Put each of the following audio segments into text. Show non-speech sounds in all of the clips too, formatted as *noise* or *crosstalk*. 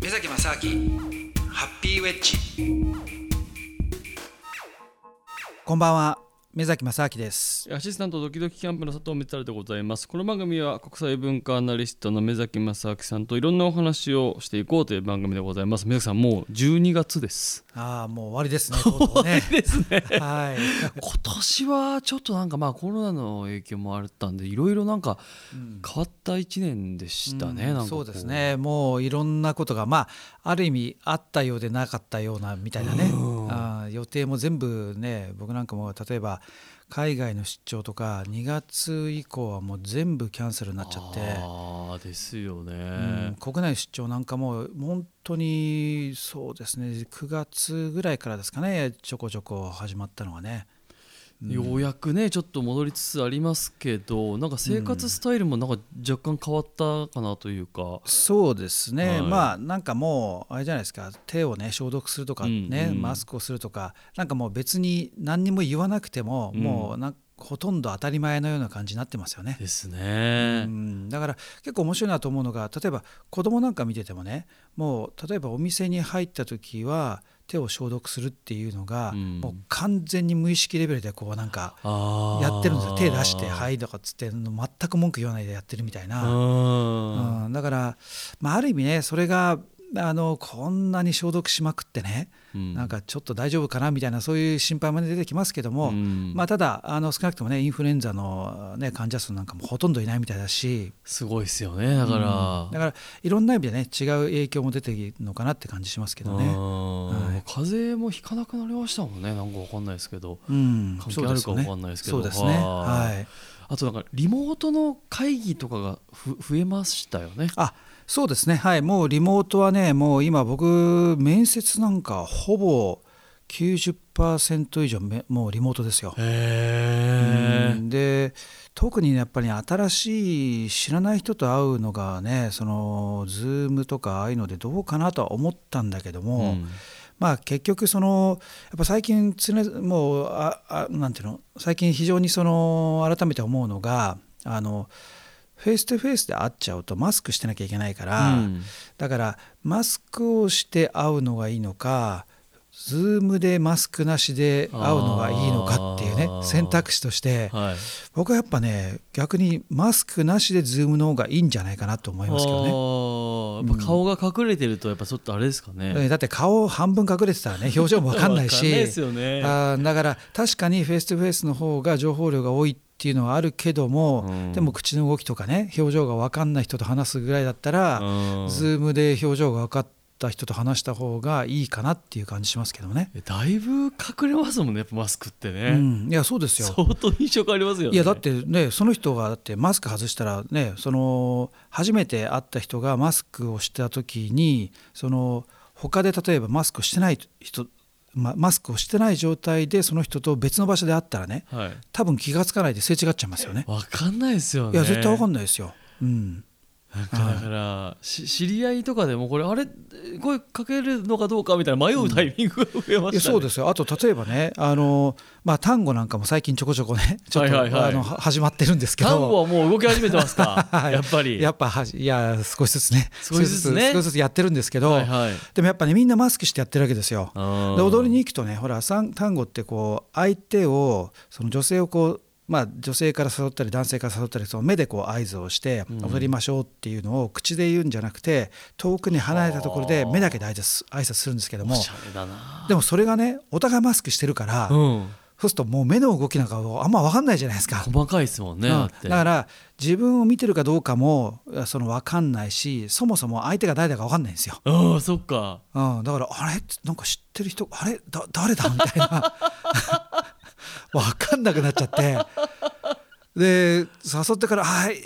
目崎正明ハッピーウェッジ。こんばんは。目崎正明です。アシスタントドキドキキャンプの佐藤光でございます。この番組は国際文化アナリストの目崎正明さんといろんなお話をしていこうという番組でございます。目崎さんもう12月です。ああもう終わりですね *laughs* とうとうねですね。はい。今年はちょっとなんかまあコロナの影響もあったんでいろいろなんか変わった1年でしたね、うんなんそうですね。もういろんなことがまあある意味あったようでなかったようなみたいなね、うん。あー予定も全部ね僕なんかも例えば海外の出張とか2月以降はもう全部キャンセルになっちゃって。ああですよね、うん国内出張なんかも本当にそうですね9月ぐらいからですかねちょこちょこ始まったのはね。ようやくねちょっと戻りつつありますけどなんか生活スタイルもなんか若干変わったかなというか、そうですね、はい。まあなんかもうあれじゃないですか。手をね消毒するとかね、うんうん。マスクをするとかなんかもう別に何にも言わなくても、うん。もうなんほとんど当たり前のような感じになってますよね。ですうね、ん、だから結構面白いなと思うのが例えば子供なんか見ててもねもう例えばお店に入った時は手を消毒するっていうのが、うん。もう完全に無意識レベルでこうなんかやってるんですよ。手出して「はい」とかっつって全く文句言わないでやってるみたいな。うん。うん、だから、まあ、ある意味ねそれがあのこんなに消毒しまくってね、うん。なんかちょっと大丈夫かなみたいなそういう心配も出てきますけども、うん。まあ、ただあの少なくともねインフルエンザの、ね、患者数なんかもほとんどいないみたいだし。すごいですよねだから、うん。だからいろんな意味でね違う影響も出てるのかなって感じしますけどね。うんはい。風邪もひかなくなりましたもんねなんかわかんないですけど。うん、関係あるかわかんないですけど。そうですね。ははい。あとなんかリモートの会議とかがふ増えましたよね。あ、そうですね。はい。もうリモートはね、もう今僕面接なんかほぼ90%以上めもうリモートですよ。で特にやっぱり新しい知らない人と会うのがねその Zoom とかああいうのでどうかなとは思ったんだけども、まあ結局そのやっぱ最近常々もうああなんていうの？最近非常にその改めて思うのがあのフェイスとフェイスで会っちゃうとマスクしてなきゃいけないから、だからマスクをして会うのがいいのか Zoom でマスクなしで会うのがいいのかっていうね選択肢としてはい。僕はやっぱね逆にマスクなしで Zoom の方がいいんじゃないかなと思いますけどね。やっぱ顔が隠れてるとやっぱちょっとあれですかね、えだって顔半分隠れてたらね表情も分かんないしね。あーだから確かにフェイス2フェイスの方が情報量が多いっていうのはあるけども、うん。でも口の動きとかね表情が分かんない人と話すぐらいだったら、うん。 Zoom で表情が分かった人と話した方がいいかなっていう感じしますけどね。だいぶ隠れますもんねやっぱマスクってね、うん、いやそうですよ。相当印象変わりますよね。いやだってねその人がだってマスク外したらねその初めて会った人がマスクをした時にその他で例えばマスクをしてない人まマスクをしてない状態でその人と別の場所で会ったらねはい多分気が付かないですれ違っちゃいますよね。わかんないですよねいや絶対わかんんないですよ。うん、なんかだから、し知り合いとかでもこれあれ声かけるのかどうかみたいな迷うタイミングが増えましたね、そうですよ。あと例えばねあの、まあ、単語なんかも最近ちょこちょこね *laughs* ちょっと、はいはいはい。あのは始まってるんですけど。単語はもう動き始めてますか？は *laughs* いやっぱり。やっぱはじいや少しずつね。少しずつね。少しずつやってるんですけど、はいはい。でもやっぱねみんなマスクしてやってるわけですよ。で踊りに行くとねほら単語ってこう相手をその女性をこうまあ、女性から誘ったり男性から誘ったりその目でこう合図をしてうん。踊りましょうっていうのを口で言うんじゃなくて遠くに離れたところで目だけで挨拶挨拶するんですけどもでもそれがねお互いマスクしてるからうん。そうするともう目の動きなんかあんま分かんないじゃないですか。細かいですもんね、うん。だから自分を見てるかどうかもその分かんないしそもそも相手が誰だか分かんないんですよ。ああそっか。うん、だからあれ？なんか知ってる人？あれ？だ誰だ？みたいな分かんなくなっちゃって。で誘ってから「はい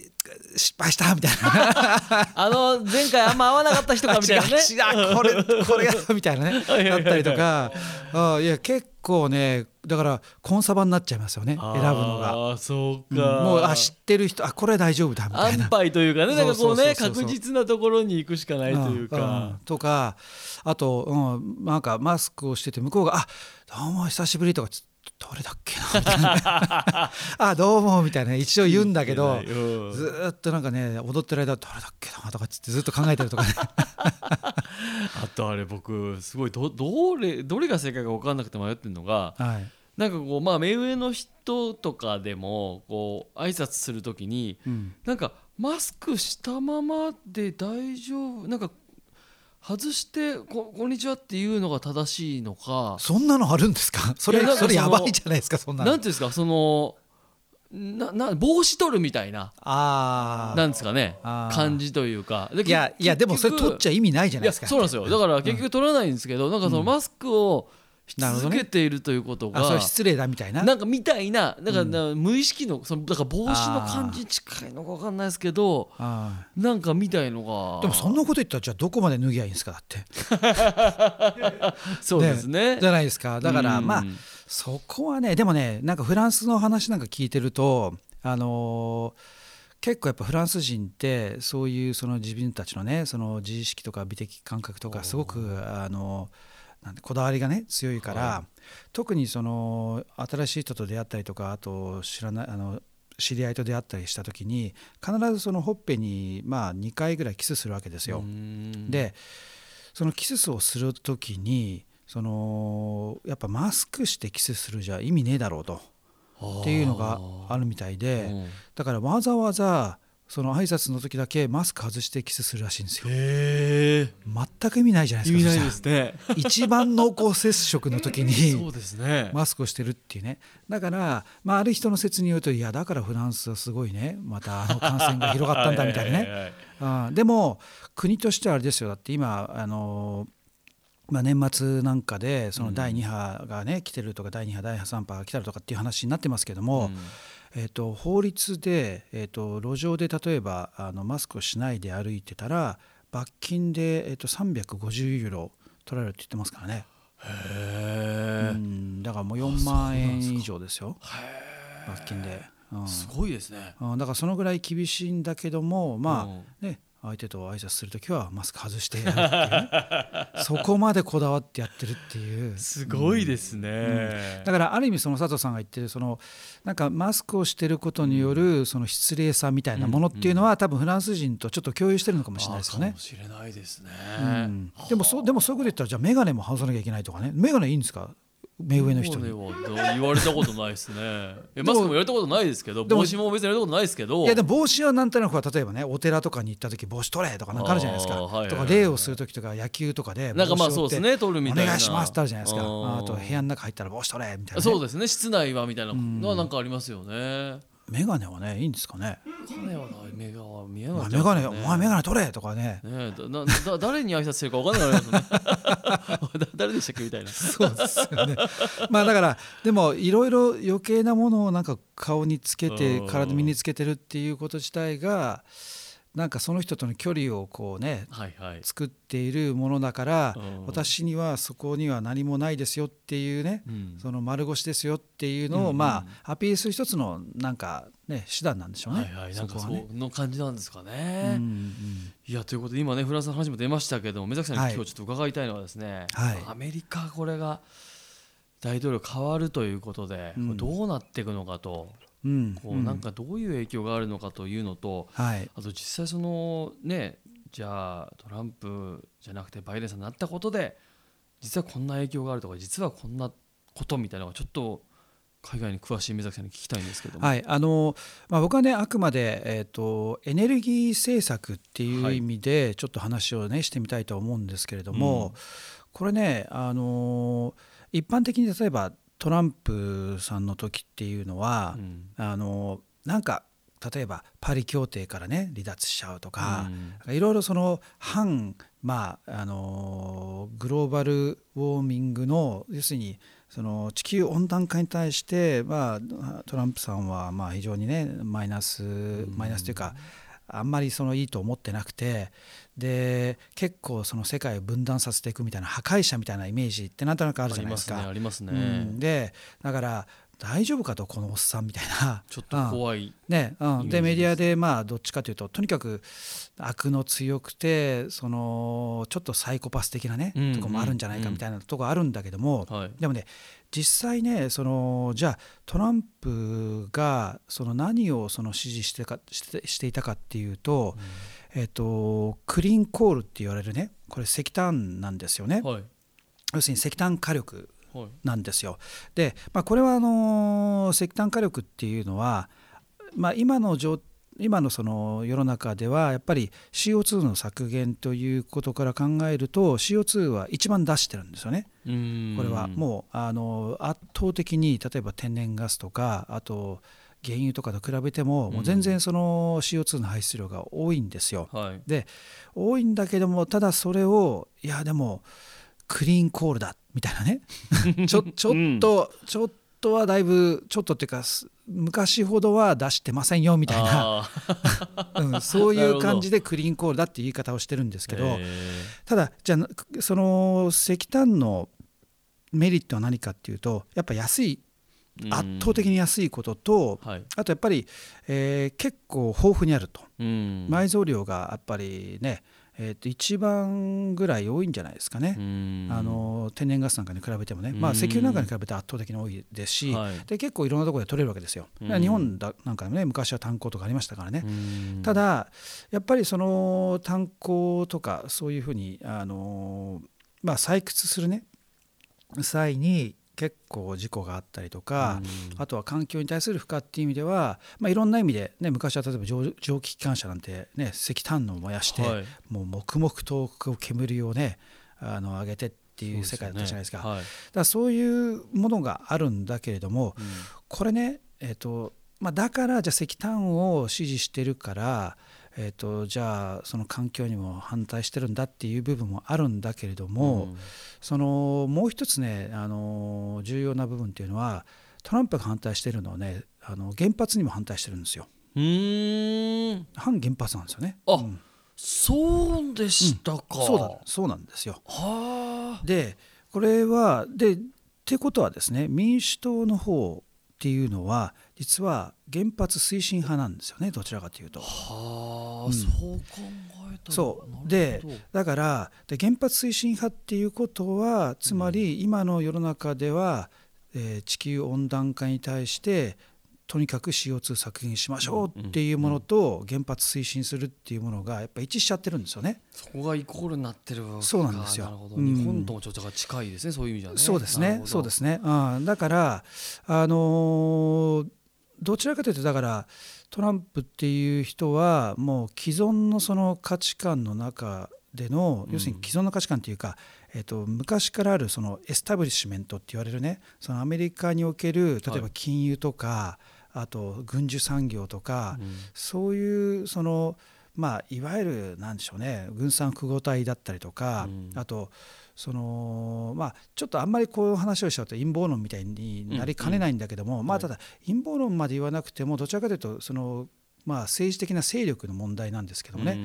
失敗した」みたいな。あの前回あんま合わなかった人かみたいなね。違うこれこれがみたいなねだったりとか。あいや結構ねだからコンサバになっちゃいますよね選ぶのが。ああそううんか、もうあ知ってる人あこれ大丈夫だみたい安な。牌というかねなんかこうね確実なところに行くしかないといううんうんか、とかあと、うん、なんかマスクをしてて向こうが「あどうも久しぶり」とかつっ誰だっけなみたいな。あ *laughs* どうもみたいな。一応言うんだけどずーっとなんかね踊ってる間誰だっけなとかっつってずっと考えてるとかね。*laughs* あとあれ僕すごいどどれどれが正解か分かんなくて迷ってるのがはい、なんかこうまあ目上の人とかでもこう挨拶するときにうん、なんかマスクしたままで大丈夫なんか外してこ「こんにちは」っていうのが正しいのか。そんなのあるんですか？それそれやばいじゃないですかそんなの。なんていうんですかそのなな帽子取るみたいな。あなんですかね。感じというか。でいやいやでもそれ取っちゃ意味ないじゃないですか。そうなんですよ。だから結局取らないんですけど、なんかそのマスクをし続けているということが、あそれ失礼だみたいな？なんかみたいななんかな無意識のそのだから帽子の感じに近いのか分かんないですけどあなんかみたいのが。ーでもそんなこと言ったらじゃあどこまで脱ぎゃいいんですかだって。*laughs* そうですね。じゃないですか。だからうん。まあそこはねでもねなんかフランスの話なんか聞いてるとあのー結構やっぱフランス人ってそういうその自分たちのねその自意識とか美的感覚とかすごくあのなんでこだわりがね強いから、は特にその新しい人と出会ったりとかあと知らないあの知り合いと出会ったりした時に必ずそのほっぺにまあ2回ぐらいキスするわけですよ。うん。でそのキスをする時にそのやっぱマスクしてキスするじゃ意味ねえだろうと。っていうのがあるみたいでうん。だからわざわざその挨拶の時だけマスク外してキスするらしいんですよ。全く意味ないじゃないですか意味ないですね。一番濃厚接触の時 *laughs* そうにですね。マスクをしてるっていうね。だから、まあ、ある人の説によるといやだからフランスはすごいね。またあの感染が広がったんだみたいなね。*laughs* あーでも国としてはあれですよ。だって今あのーまあ、年末なんかでその第2波がね、来てるとか第2波第3波が来たるとかっていう話になってますけども、えー、と法律で、えー、と路上で例えばあのマスクをしないで歩いてたら罰金で、えー、と350ユーロ取られるって言ってますからね、へえうん、だからもう4万円以上ですよ。罰金で、うん。すごいですね。うん、だからそのぐらい厳しいんだけどもまうん。あね相手と挨拶する時はマスク外してやるっていうね。*laughs* そこまでこだわってやってるっていう。すごいですね。だからある意味その佐藤さんが言ってるそのなんかマスクをしてることによるその失礼さみたいなものっていうのは多分フランス人とちょっと共有してるのかもしれないですよね。あかも。しれないですね。うん。でもそうでもそういうこと言ったらじゃあ眼鏡も外さなきゃいけないとかね。眼鏡いいんですか？目上の人に。言われたことないですね。*laughs* いやマスクも言われたことないですけど帽子も別に言われたことないですけど。いやでも帽子はなんとなくは例えばねお寺とかに行った時帽子取れとかなんかあるじゃないですか、はいとか礼をする時とか野球とかでなんかまあそうですね取るみたいな。お願いしますってあるじゃないですか。うんあと部屋の中入ったら帽子取れみたいな、ね、そうですね室内はみたいなのはなんかありますよね眼鏡はねいいんですかね。金はない目が見えまあない眼鏡お前眼鏡取れとかね。ねえだなだ誰に挨拶してるか分かんないですね。だ *laughs* 誰でしたっけみたいな。そうですよね。まあだからでもいろいろ余計なものをなんか顔につけてうん。体に身につけてるっていうこと自体がなんかその人との距離をこうねはいはい。作っているものだからうん。私にはそこには何もないですよっていうねうん。その丸腰ですよっていうのをまあアピールする一つのなんかね手段なんでしょうはね。いはいなんかそね。うの感じなんですかうんね、うん。いやということで今ねフランスの話も出ましたけども目崎さんにはい。今日ちょっと伺いたいのはですね、はい。アメリカこれが大統領変わるということで、うん。どうなっていくのかと。うんこうなんかどういう影響があるのかというのと、はい。あと実際そのねじゃあトランプじゃなくてバイデンさんになったことで実はこんな影響があるとか実はこんなことみたいなのがちょっと海外に詳しい目崎さんに聞きたいんですけども。はい。あのまあ、僕はねあくまで、えー、とエネルギー政策っていう意味でちょっと話をねしてみたいと思うんですけれども、うん。これねあの一般的に例えばトランプさんの時っていうのはう、ん。あのなんか例えばパリ協定からね離脱しちゃうとかう、ん。いろいろその反、まあ、あのグローバルウォーミングの要するにその地球温暖化に対して、まあ、トランプさんはまあ非常にねマイナスマイナスというかあんまりそのいいと思ってなくてで結構その世界を分断させていくみたいな破壊者みたいなイメージってなんとなくあるありまじゃないですか。すねありますね。うん、でだから大丈夫かとこのおっさんみたいな。ちょっと怖い、ねうん、でメディアでまあどっちかというととにかく悪の強くてそのちょっとサイコパス的なね、うんうん、とこもあるんじゃないかみたいなとこあるんだけども、はい、でもね実際ねそのじゃあトランプがその何をその支持してかしてしていたかっていうと、うん、えっと、クリーンコールって言われるねこれ石炭なんですよね。はい、要するに石炭火力なんですよ。で、まあ、これはあの石炭火力っていうのは、まあ、今の状今のその世の中ではやっぱり CO2 の削減ということから考えると CO2 は一番出してるんですよね。これはもうあの圧倒的に例えば天然ガスとかあと原油とかと比べてももう全然その CO2 の排出量が多いんですよ。はい、で多いんだけどもただそれをいやでもクリーンコールだみたいなね。*laughs* ちょちょっと、うん、ちょっとはだいぶちょっとっていうか昔ほどは出してませんよみたいな、*laughs* うん、そういう感じでクリーンコールだって言い方をしてるんですけど。ただじゃあその石炭のメリットは何かっていうとやっぱ安い圧倒的に安いことと、はい、あとやっぱり、えー、結構豊富にあると。埋蔵量がやっぱりねえー、と一番ぐらい多いんじゃないですかね、あの天然ガスなんかに比べてもね、まあ、石油なんかに比べて圧倒的に多いですし、はい、で結構いろんなところで取れるわけですよ。日本だなんかでもね昔は炭鉱とかありましたからね。ただやっぱりその炭鉱とかそういうふうにあの、まあ、採掘するね際に結構事故があったりとか、うん、あとは環境に対する負荷っていう意味では、まあ、いろんな意味で、ね、昔は例えば蒸気機関車なんて、ね、石炭を燃やして、はい、もう黙々と煙をねあの上げてっていう世界だったじゃないですか。そう、ねはい、だからそういうものがあるんだけれども、うん、これね、えーとまあ、だからじゃあ石炭を支持してるからえーと、じゃあその環境にも反対してるんだっていう部分もあるんだけれども、うん、そのもう一つねあの重要な部分っていうのはトランプが反対してるのはねあの原発にも反対してるんですよ。うん反原発なんですよね。あ、うん、そうでしたか、うん、そうだそうなんですよ。でこれはでってことはですね民主党の方っていうのは実は原発推進派なんですよねどちらかというと。はあ、うん、そう考えたそう。でだからで原発推進派っていうことはつまり今の世の中では、うん、えー、地球温暖化に対してとにかく CO2 削減しましょうっていうものと原発推進するっていうものがやっぱ一致しちゃってるんですよね。そこがイコールになってるそうなんですよ。うん、日本ともちょっと近いですねそういう意味じゃね。そうですねそうですね。うん、だからあのーどちらかというとだからトランプっていう人はもう既存のその価値観の中での要するに既存の価値観というか、えー、と昔からあるそのエスタブリッシュメントって言われるねそのアメリカにおける例えば金融とか、あと軍需産業とか、そういうそのまあいわゆるなんでしょうね軍産複合体だったりとか、あとそのまあ、ちょっとあんまりこういう話をしちゃうと陰謀論みたいになりかねないんだけども、まあ、ただ陰謀論まで言わなくてもどちらかというとその、まあ、政治的な勢力の問題なんですけどもね、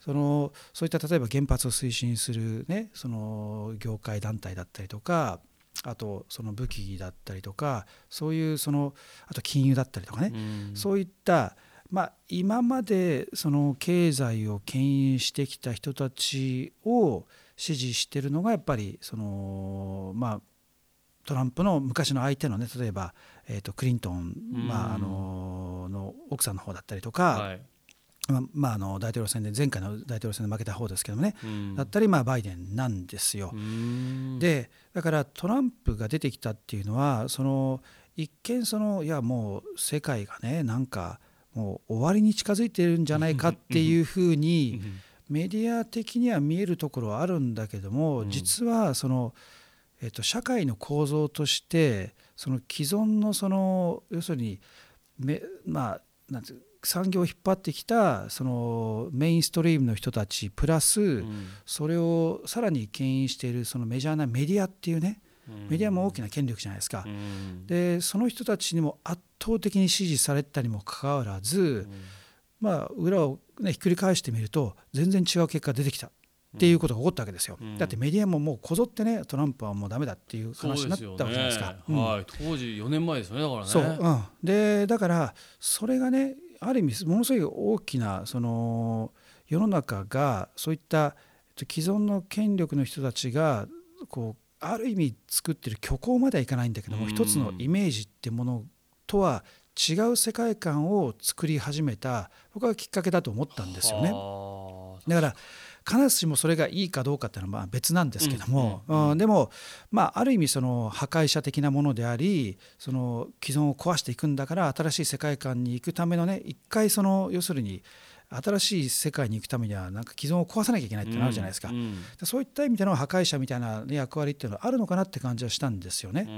そのそういった例えば原発を推進する、ね、その業界団体だったりとかあとその武器だったりとかそういうそのあと金融だったりとかね、そういったまあ、今までその経済を牽引してきた人たちを支持してるのがやっぱりそのまあトランプの昔の相手のね例えば、えー、とクリントン、まあ、あのの奥さんの方だったりとか、はいままあ、あの大統領選で前回の大統領選で負けた方ですけどもね、だったり、まあ、バイデンなんですよ。でだからトランプが出てきたっていうのはその一見そのいやもう世界がねなんかもう終わりに近づいてるんじゃないかっていうふうにメディア的には見えるところはあるんだけども、実はその、えっと、社会の構造としてその既存のその要するにめまあなんて産業を引っ張ってきたそのメインストリームの人たちプラス、それをさらに牽引しているそのメジャーなメディアっていうね、メディアも大きな権力じゃないですか。でその人たちにも圧倒的に支持されたにもかかわらず、まあ裏をね、ひっくり返してみると全然違う結果が出てきたっっていうことが起こったわけですよ、うん。だってメディアももうこぞってねトランプはもうダメだっていう話になったわけじゃないですか。うんはい、当時4年前ですよねだからね。そう、うん、でだからそれがねある意味ものすごい大きなその世の中がそういった既存の権力の人たちがこうある意味作ってる虚構まではいかないんだけども、うん一つのイメージってものとは違う世界観を作り始めた僕はきっかけだと思ったんですよね。はあだから必ずしもそれがいいかどうかっていうのはまあ別なんですけども、うんうんうんうん。でも、まあ、ある意味その破壊者的なものでありその既存を壊していくんだから新しい世界観に行くためのね一回その要するに新しい世界に行くためにはなんか既存を壊さなきゃいけないっていうのあるじゃないですか、うんそういった意味での破壊者みたいな、ね、役割っていうのはあるのかなって感じはしたんですよね。う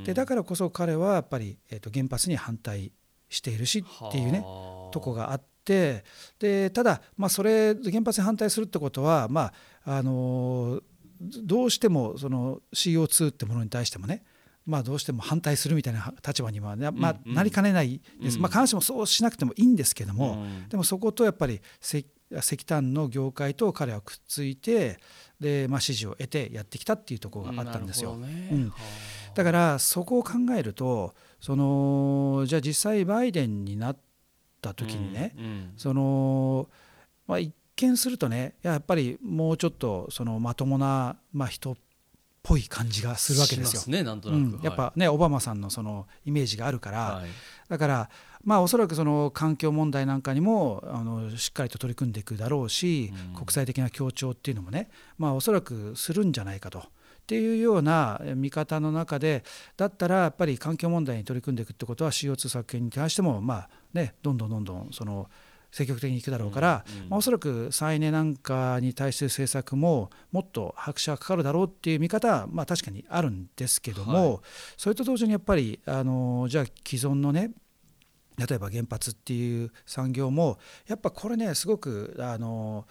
ん。でだからこそ彼はやっぱり、えー、と原発に反対しているしっていうねはあ。とこがあってでただ、まあ、それ原発に反対するってことは、まあ、あのどうしてもその CO2 ってものに対してもねまあ、どうしても反対するみたいな立場には、ねまあなりかねないです、うん。まあ、必ずしもそうしなくてもいいんですけども、うん。でもそことやっぱり石石炭の業界と彼はくっついてで、まあ、支持を得てやってきたっていうところがあったんですよ。ね。うん。はあ。だからそこを考えるとそのじゃあ実際バイデンになった時にね、うんうん。その、まあ、一見するとねやっぱりもうちょっとそのまともな、まあ、人っぽい感じがするわけですよ。すねなんとなく、うん、やっぱね、オバマさんのそのイメージがあるから、はい。だからまあおそらくその環境問題なんかにもあのしっかりと取り組んでいくだろうし、うん。国際的な協調っていうのもねまあおそらくするんじゃないかと。っていうような見方の中でだったらやっぱり環境問題に取り組んでいくってことは CO2 削減に関してもまあねどんどんどんどんその積極的にいくだろうから、うんうんまあ、おそらく再エネなんかに対する政策ももっと拍車がかかるだろうっていう見方はまあ確かにあるんですけども、はそれと同時にやっぱりあのじゃあ既存のね例えば原発っていう産業もやっぱこれねすごくあの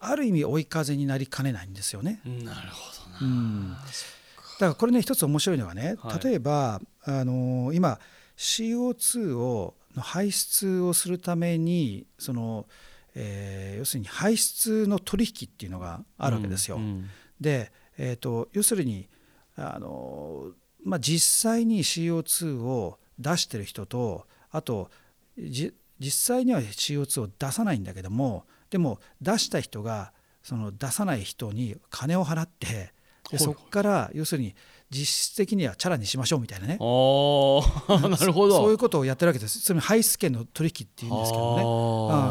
ある意味追い風になりかねないんですよね。なるほどな、うん、だからこれね一つ面白いのはね、はい。例えばあの今 CO2 をの排出をするためにその、えー要するに排出の取引っていうのがあるわけですよ。うんうんで、えー、と要するにあの、まあ、実際に CO2 を出してる人とあとじ実際には CO2 を出さないんだけどもでも出した人がその出さない人に金を払ってはいでそこから要するに実質的にはチャラにしましょうみたいなね。ああ *laughs* なるほど。そういうことをやってるわけです。それに排出権の取引っていうんですけどね。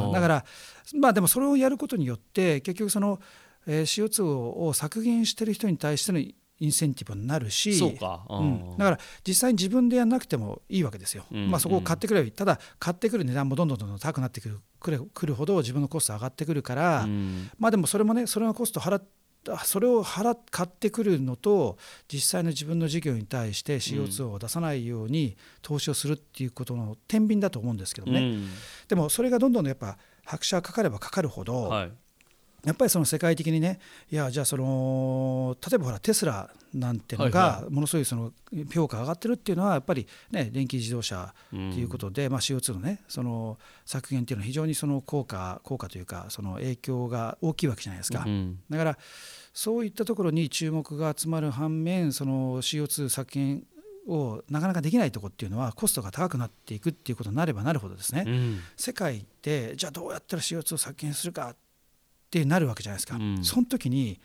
うん、だからまあでもそれをやることによって結局その、えー CO2 を削減してる人に対してのインセンティブになるしそうか、うん、だから実際に自分でやらなくてもいいわけですよ、うんまあ、そこを買ってくればいい。ただ買ってくる値段もどんどんどんどん高くなってくる。くるほど自分のコスト上がってくるから、うん。まあでもそれもねそれのコスト払っそれを払っ買ってくるのと実際の自分の事業に対して CO2 を出さないように投資をするっていうことの天秤だと思うんですけどね、うん。でもそれがどんどんやっぱ拍車がかかればかかるほど、はいやっぱりその世界的にねいやじゃあその例えばほらテスラなんてのはいがものすごいその評価が上がってるっていうのはやっぱりね電気自動車うんということで、まあ、CO2 のねその削減っていうのは非常にその効果効果というかその影響が大きいわけじゃないですか。うん。だからそういったところに注目が集まる反面その CO2 削減をなかなかできないところっていうのはコストが高くなっていくっていうことになればなるほどですね、うん。世界でじゃあどうやったら CO2 を削減するかってなるわけじゃないですか、うん。その時に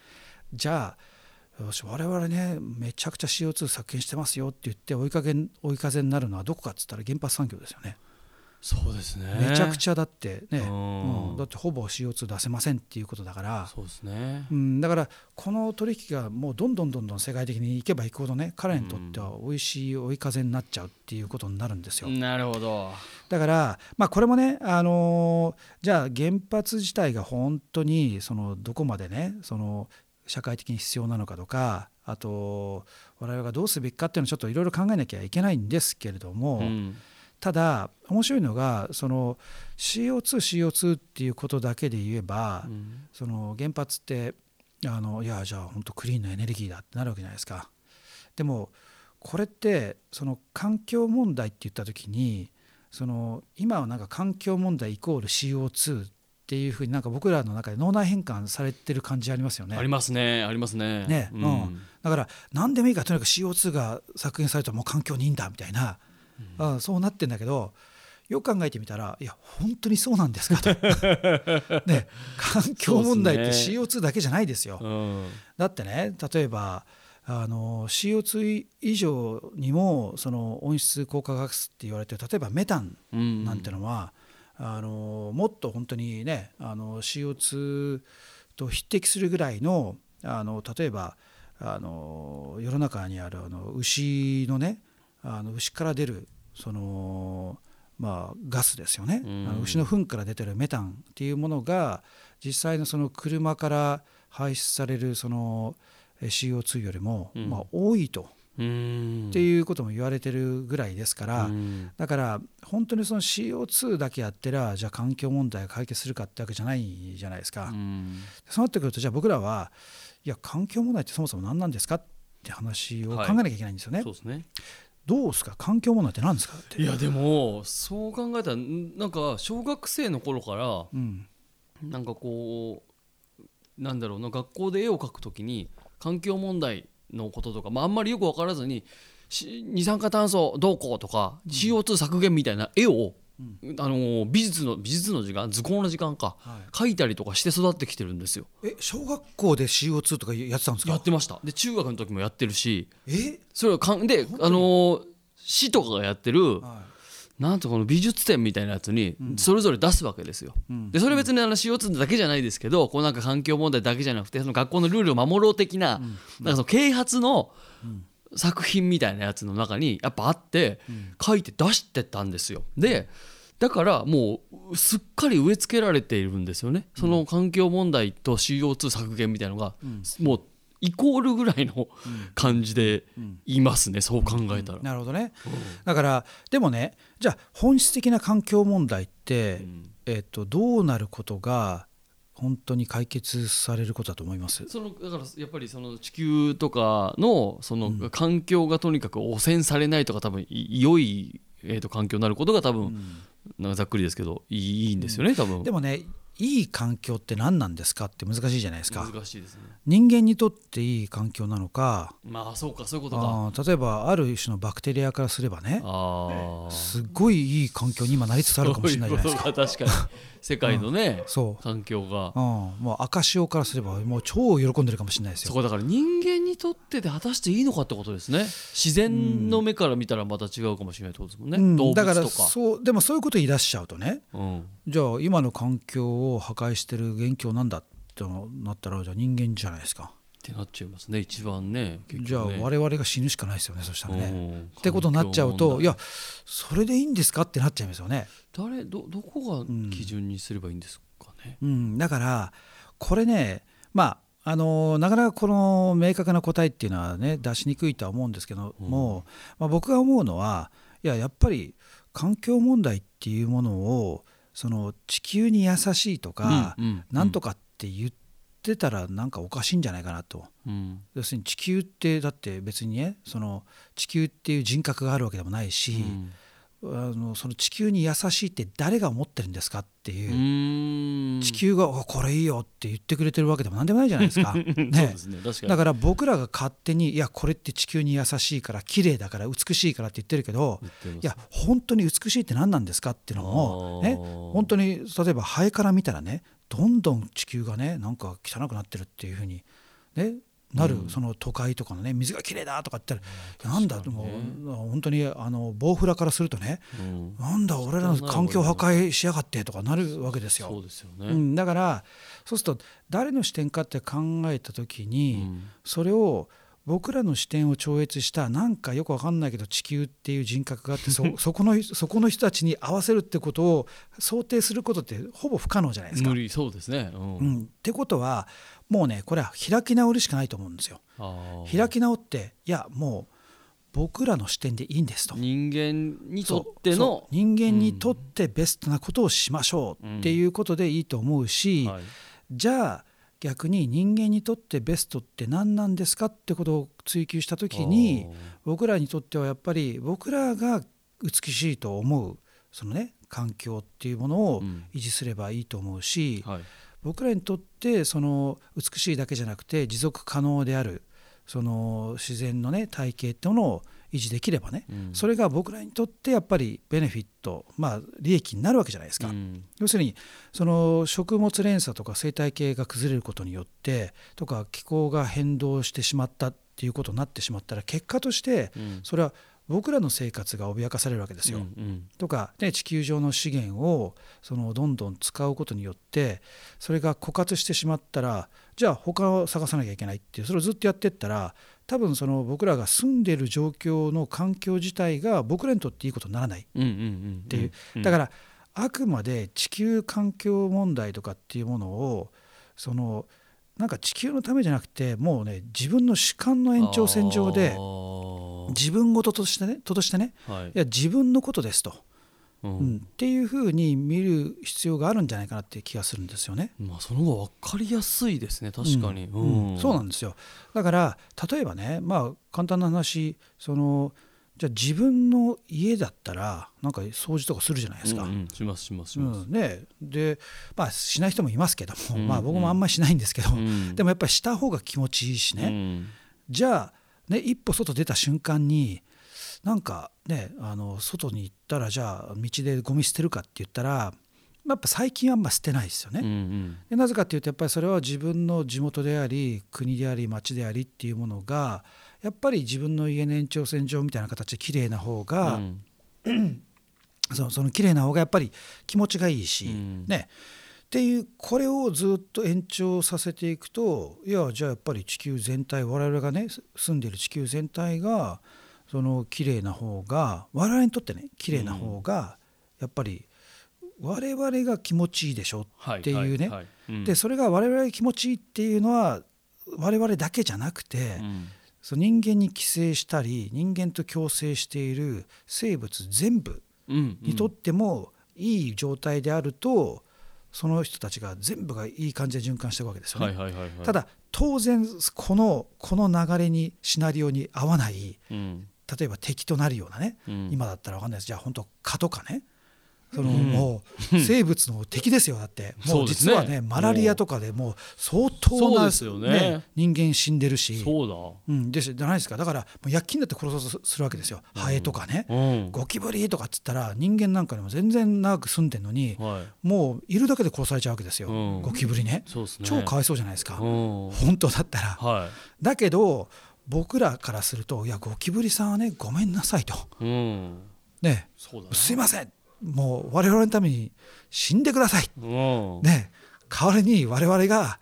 じゃあよし我々ねめちゃくちゃ CO2 削減してますよって言って追いかけ追い風になるのはどこかっつったら原発産業ですよね。そうですね。めちゃくちゃだってね、うん。うん。だってほぼ CO2 出せませんっていうことだから、そうですね。うん、だからこの取引がもうどんどんどんどん世界的にいけばいくほどね彼にとっては美味しい追い風になっちゃうっていうことになるんですよ。なるほどだから、まあ、これもね、あのーじゃあ原発自体が本当にそのどこまでねその社会的に必要なのかとかあと我々がどうすべきかっていうのをちょっといろいろ考えなきゃいけないんですけれども、うんただ面白いのがその CO2CO2 CO2 っていうことだけで言えば、うんその原発ってあのいやじゃあ本当クリーンなエネルギーだってなるわけじゃないですか。でもこれってその環境問題って言った時にその今はなんか環境問題イコール CO2 っっていうふうになんか僕らの中で脳内変換されてる感じありますよね。ありますねありますね。ね。うん、だから何でもいいからとにかく CO2 が削減されたらもう環境にいいんだみたいな、うん、あそうなってんだけどよく考えてみたらいや本当にそうなんですかと、*laughs* ね、環境問題って CO2 だけじゃないですよ。すねうん、だってね例えばあの CO2 以上にもその温室効果ガスって言われてる例えばメタンなんてのは、あのもっと本当にねあの CO2 と匹敵するぐらいのあの例えばあの世の中にあるあの牛のねあの牛から出るその、まあ、ガスですよね、うん、あの牛の糞から出てるメタンっていうものが実際のその車から排出されるその CO2 よりも、まあ、多いと。っていうことも言われてるぐらいですからだから本当にその CO2 だけやってらじゃあ環境問題が解決するかってわけじゃないじゃないですか。そうなってくるとじゃあ僕らはいや環境問題ってそもそも何なんですかって話を考えなきゃいけないんですよね。はい、そうですね。どうですか？環境問題って何ですかいやでもそう考えたらなんか小学生の頃から、うん、なんかこうなんだろうな学校で絵を描くときに環境問題のこととか、まあ、あんまりよく分からずに二酸化炭素どうこうとか CO2 削減みたいな絵を、うん、あの美術の美術の時間図工の時間か、はい、描いたりとかして育ってきてるんですよ。え小学校で CO2 とかやってたんですか？やってました。で中学の時もやってるしえ？それはかんであの市とかがやってる、はいなんとこの美術展みたいなやつにそれぞれ出すわけですよ。でそれ別にあの CO2 だけじゃないですけどこうなんか環境問題だけじゃなくてその学校のルールを守ろう的ななんかその啓発の作品みたいなやつの中にやっぱあって書いて出してたんですよ。でだからもうすっかり植え付けられているんですよね。その環境問題と CO2 削減みたいなのがもうイコールぐらいの感じでいますね、うん、そう考えたら、うん、なるほどね、だからでもねじゃあ本質的な環境問題って、えーと、どうなることが本当に解決されることだと思います？そのだからやっぱりその地球とかのその環境がとにかく汚染されないとか多分良い、えー、と環境になることが多分、なんかざっくりですけどいいんですよね多分。でもねいい環境って何なんですかって難しいじゃないですか。難しいですね。人間にとっていい環境なのか。まあそうかそういうことか。例えばある種のバクテリアからすればね。すっごいいい環境に今なりつつあるかもしれないじゃないですか確かに世界のね、うん、そう。環境が、うん、もう赤潮からすればもう超喜んでるかもしれないですよ。そこだから人間にとってで果たしていいのかってことですね。自然の目から見たらまた違うかもしれないってことですもんね、うん、動物とか。だからそうでもそういうこと言い出しちゃうとね、うん、じゃあ今の環境を破壊してる元凶なんだってなったらじゃあ人間じゃないですかってなっちゃいますね一番ね、ね、じゃあ我々が死ぬしかないですよねそしたらね。ってことになっちゃうといやそれでいいんですかってなっちゃいますよね。誰どどこが基準にすればいいんですかね？うん、うん、だからこれねまああのなかなかこの明確な答えっていうのはね出しにくいとは思うんですけども、うん、まあ、僕が思うのはいややっぱり環境問題っていうものをその地球に優しいとか、うんうん、なんとかって言ってたらなんかおかしいんじゃないかなと、うん、要するに地球ってだって別にねその地球っていう人格があるわけでもないし、あのその地球に優しいって誰が思ってるんですかっていう。地球が「これいいよ」って言ってくれてるわけでも何でもないじゃないですか。*laughs* ね、ねだから僕らが勝手に「いやこれって地球に優しいから綺麗だから美しいから」って言ってるけどいや本当に美しいって何なんですかっていうのも、ね、本当に例えばハエから見たらねどんどん地球がねなんか汚くなってるっていうふうに、ね、なる、その都会とかのね水がきれいだとか言ったら、なんだもう本当にあのボウフラからするとね、なんだ俺らの環境破壊しやがってとかなるわけですよ。そうですよね、だからそうすると誰の視点かって考えた時に、それを僕らの視点を超越したなんかよく分かんないけど地球っていう人格があってそ *laughs* そこのそこの人たちに合わせるってことを想定することってほぼ不可能じゃないですか。無理そうですね、うん、うん、ってことはもうねこれは開き直るしかないと思うんですよ。開き直っていやもう僕らの視点でいいんですと。人間にとっての人間にとってベストなことをしましょうっていうことでいいと思うし、うん。はい、じゃあ逆に人間にとってベストって何なんですかってことを追求した時に僕らにとってはやっぱり僕らが美しいと思うそのね環境っていうものをうん。維持すればいいと思うし、はい。僕らにとってその美しいだけじゃなくて持続可能であるその自然のね体系っていうものを維持できればね、うんそれが僕らにとってやっぱりベネフィットまあ利益になるわけじゃないですか。うん要するにその食物連鎖とか生態系が崩れることによってとか気候が変動してしまったっていうことになってしまったら結果としてうんそれは僕らの生活が脅かされるわけですよ。うんうんとか、ね、地球上の資源をそのどんどん使うことによってそれが枯渇してしまったらじゃあ他を探さなきゃいけないっていうそれをずっとやっていったら多分その僕らが住んでいる状況の環境自体が僕らにとっていいことにならない。っていううん。だからあくまで地球環境問題とかっていうものをそのなんか地球のためじゃなくてもうね自分の主観の延長線上で自分事としてねとしてねはい。いや自分のことですと、うん。うん。っていうふうに見る必要があるんじゃないかなっていう気がするんですよね。まあその方が分かりやすいですね。確かに、うん。うん。そうなんでですよ。だから例えばねまあ簡単な話そのじゃあ自分の家だったらなんか掃除とかするじゃないですか。うんうん。しますしますしうます、ん。ね、で、まあ、しない人もいますけども、うん。まあ、僕もあんまりしないんですけど、うん。でもやっぱりした方が気持ちいいしね、うん。じゃあ、ね、一歩外出た瞬間になんかねあの外に行ったらじゃあ道でゴミ捨てるかって言ったらやっぱ最近はあんま捨てないですよね。うんうん。でなぜかっていうとやっぱりそれは自分の地元であり国であり町でありっていうものがやっぱり自分の家の延長線上みたいな形で綺麗な方が、うん。*clears throat* そのその綺麗な方がやっぱり気持ちがいいし、うん。ね。っていうこれをずっと延長させていくといやじゃあやっぱり地球全体我々がねす住んでいる地球全体がその綺麗な方が我々にとってね綺麗な方がやっぱり我々が気持ちいいでしょはいってい。うねでそれが我々が気持ちいいっていうのは我々だけじゃなくて、うん。その人間に寄生したり人間と共生している生物全部うんにとってもいい状態であるとその人たちが全部がいい感じで循環していくわけですよね。ただ当然このこの流れにシナリオに合わないうん例えば敵となるようなね、うん。今だったら分かんないです。じゃあ本当蚊とかね。そのうん。もう生物の敵ですよだって。*laughs* もそう実はねマラリアとかでもう相当な、そうですよね。人間死んでるし。そうだ。うん、でじゃないですか。だから薬菌だって殺そうとするわけですよ。ハエとかね、うん。ゴキブリとかっつったら人間なんかでも全然長く住んでるのにはい。もういるだけで殺されちゃうわけですよ、うん。ゴキブリね。超かわいそうじゃないですか、うん。本当だったら。はだけど僕らからするといやゴキブリさんはねごめんなさいと。いうん。ね。そうだなすいません。もう我々のために死んでください。うん。ね。代わりに我々が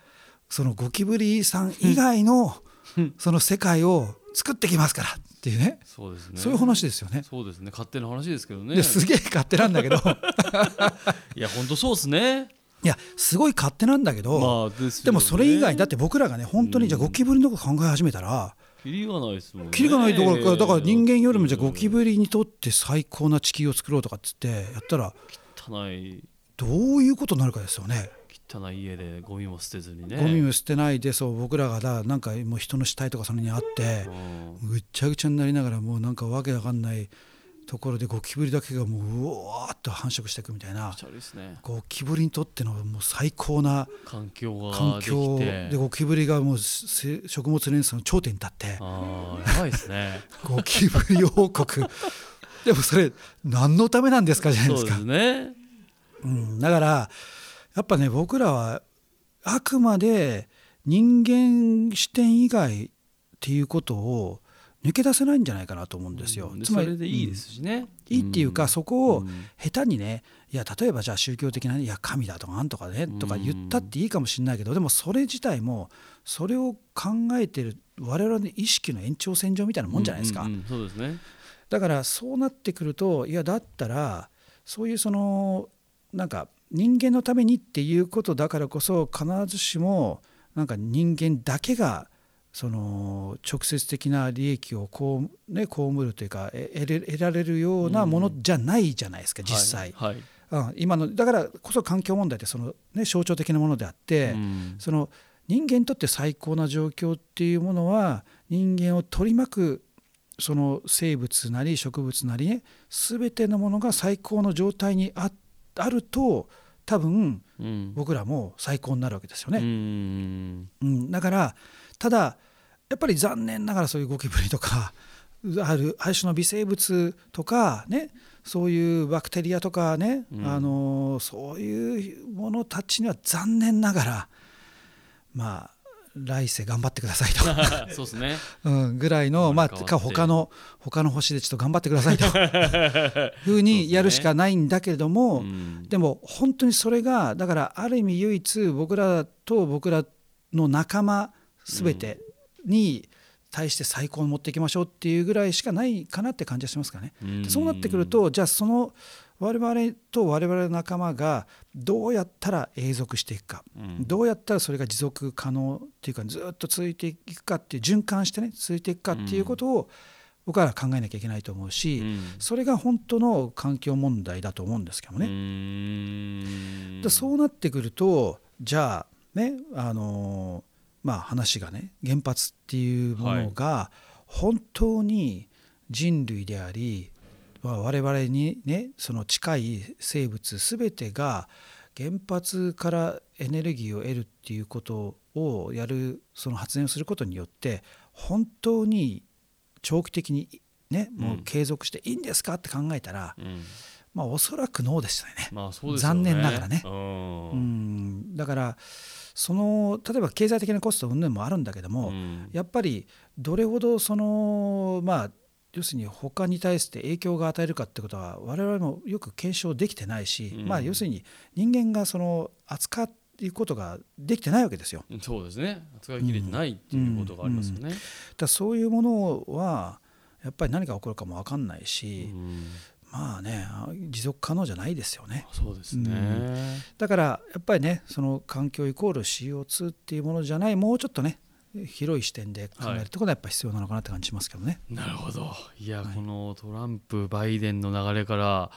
そのゴキブリさん以外のうん。その世界を作ってきますからっていうね。そうですね。そういう話ですよね。そうですね。勝手な話ですけどね。ですげえ勝手なんだけど。*laughs* いや本当そうですね。いやすごい勝手なんだけど、まあでね。でもそれ以外だって僕らがね本当にじゃあゴキブリのこと考え始めたら、キリがないですもんね。キリがないところからだから人間よりもじゃあゴキブリにとって最高な地球を作ろうとかっつってやったら汚い。どういうことになるかですよね。汚い家でゴミも捨てずにね。ゴミも捨てないでそう僕らがだなんかもう人の死体とかそれにあってうん。ぐっちゃぐちゃになりながらもうなんかわけわかんないところでゴキブリだけがもううわーっと繁殖していくみたいなゴキブリにとってのもう最高な環境が環境てでゴキブリがもうせ食物連鎖の頂点に立ってやばいですねゴキブリ王国でもそれ何のためなんですかじゃないですかそうですねうん、だからやっぱね僕らはあくまで人間視点以外っていうことを抜け出せないんじゃないかなと思うんですよ。うん。つまりそれでいいですしね。うん。いいっていうか、そこをうん。下手にねいや例えばじゃあ宗教的なねいや神だとかなん。とかねとか言ったっていいかもしれないけどでもそれ自体もそれを考えてる我々の意識の延長線上みたいなもんじゃないですか。そうですね。だからそうなってくるといやだったらそういうそのなんか人間のためにっていうことだからこそ必ずしもなんか人間だけがその直接的な利益をこう、ね、被るというかえ得られるようなものじゃないじゃないですか、実際、はい。はいうん、今のだからこそ環境問題ってその、ね、象徴的なものであって、うん。その人間にとって最高な状況っていうものは人間を取り巻くその生物なり植物なりね全てのものが最高の状態にあっあると多分うん。僕らも最高になるわけですよね。うん。うん、だからただやっぱり残念ながらそういうゴキブリとかあるある種の微生物とかねそういうバクテリアとかね、うん。あのそういうものたちには残念ながらまあ来世頑張ってくださいと、*laughs* そうですね。うん、ぐらいの、まあ、か他の他の星でちょっと頑張ってくださいと。い *laughs* うふうにやるしかないんだけれども、うん。でも本当にそれがだからある意味唯一僕らと僕らの仲間全てに対して最高に持っていきましょうっていうぐらいしかないかなって感じがしますかね。うん。そうなってくるとじゃあその我々と我々の仲間がどうやったら永続していくか、うん。どうやったらそれが持続可能っていうかずっと続いていくかっていう循環してね続いていくかっていうことを僕らは考えなきゃいけないと思うし、うん。それが本当の環境問題だと思うんですけどもね。うそうなってくるとじゃあねあのーまあ話がね原発っていうものが本当に人類であり、まあ我々にねその近い生物全てが原発からエネルギーを得るっていうことをやるその発電をすることによって本当に長期的にねもう継続していいんですかって考えたら、うん。まあおそらくノーでしたよね。まあそうですよね。残念ながらね。うん。うん。だからその例えば経済的なコスト云々もあるんだけども、うん。やっぱりどれほどそのまあ要するに他に対して影響が与えるかってことは我々もよく検証できてないし、うん。まあ要するに人間がその扱うことができてないわけですよ。そうですね。扱いきれてないっていうことがありますよね。だからそういうものはやっぱり何が起こるかも分かんないし、うんまあね持続可能じゃないですよね。そうですね。だからやっぱりねその環境イコール CO2 っていうものじゃないもうちょっとね広い視点で考えるってことがやっぱ必要なのかなって感じしますけどね。なるほど。いや、はいこのトランプバイデンの流れから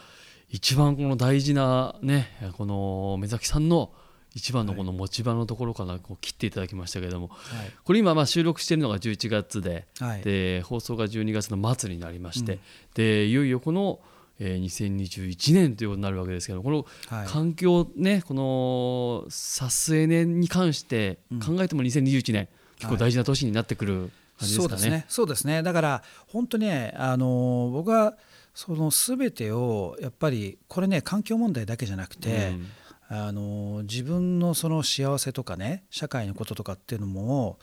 一番この大事なねこの目崎さんの一番のこの持ち場のところからこう切っていただきましたけれども、はいこれ今まあ収録しているのが11月で、はいで放送が12月の末になりまして、うんでいよいよこの、えー2021年ということになるわけですけどこのはい。環境ねこのサスエネに関して考えても2021年、結構大事な年になってくる感じですかね。そうですね。そうですね。だから本当にねあの僕はその全てをやっぱりこれね環境問題だけじゃなくて、うん。あの自分のその幸せとかね社会のこととかっていうのも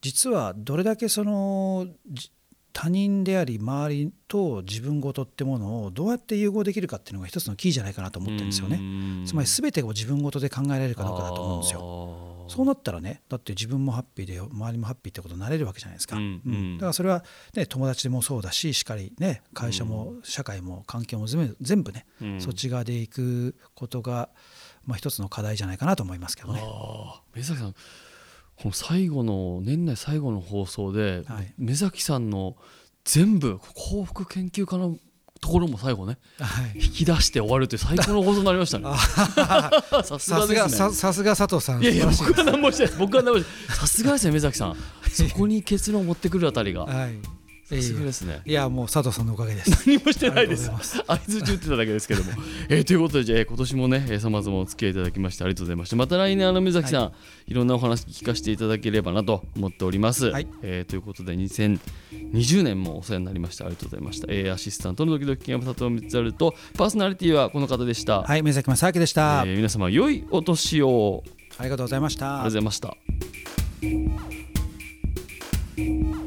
実はどれだけそのじ他人であり周りと自分ごとってものをどうやって融合できるかっていうのが一つのキーじゃないかなと思ってるんですよね。うん。つまり全てを自分ごとで考えられるかどうかだと思うんですよ。よそうなったらねだって自分もハッピーで周りもハッピーってことになれるわけじゃないですか、うんうん。だからそれは、ね、友達でもそうだししっかりね会社も社会も環境も全部全部ね、うんそっち側でいくことが、まあ、一つの課題じゃないかなと思いますけどね。目崎さんこの最後の年内最後の放送で、はい。目崎さんの全部幸福研究家のところも最後ねはい。引き出して終わるという最高の放送になりましたね。*laughs* さすががですね。ささすが佐藤さん。いやいや僕は何もしてない僕は何もしてない。さすがですね目崎さん。そこに結論を持ってくるあたりが。はいさすがですね。いやもう佐藤さんのおかげです。*laughs* 何もしてないです。あいます。合図中ってただけですけども、*laughs* えーということでじゃあえー今年もねさまざまお付き合いいただきましてありがとうございました。また来年あの目崎さん、い、ろんなお話聞かせていただければなと思っております、はい。えーということで2020年もお世話になりました。ありがとうございました、えーアシスタントのドキドキキャンプ佐藤光晴とパーソナリティはこの方でした、はい目崎正明でした、えー皆様良いお年を。ありがとうございました。ありがとうございました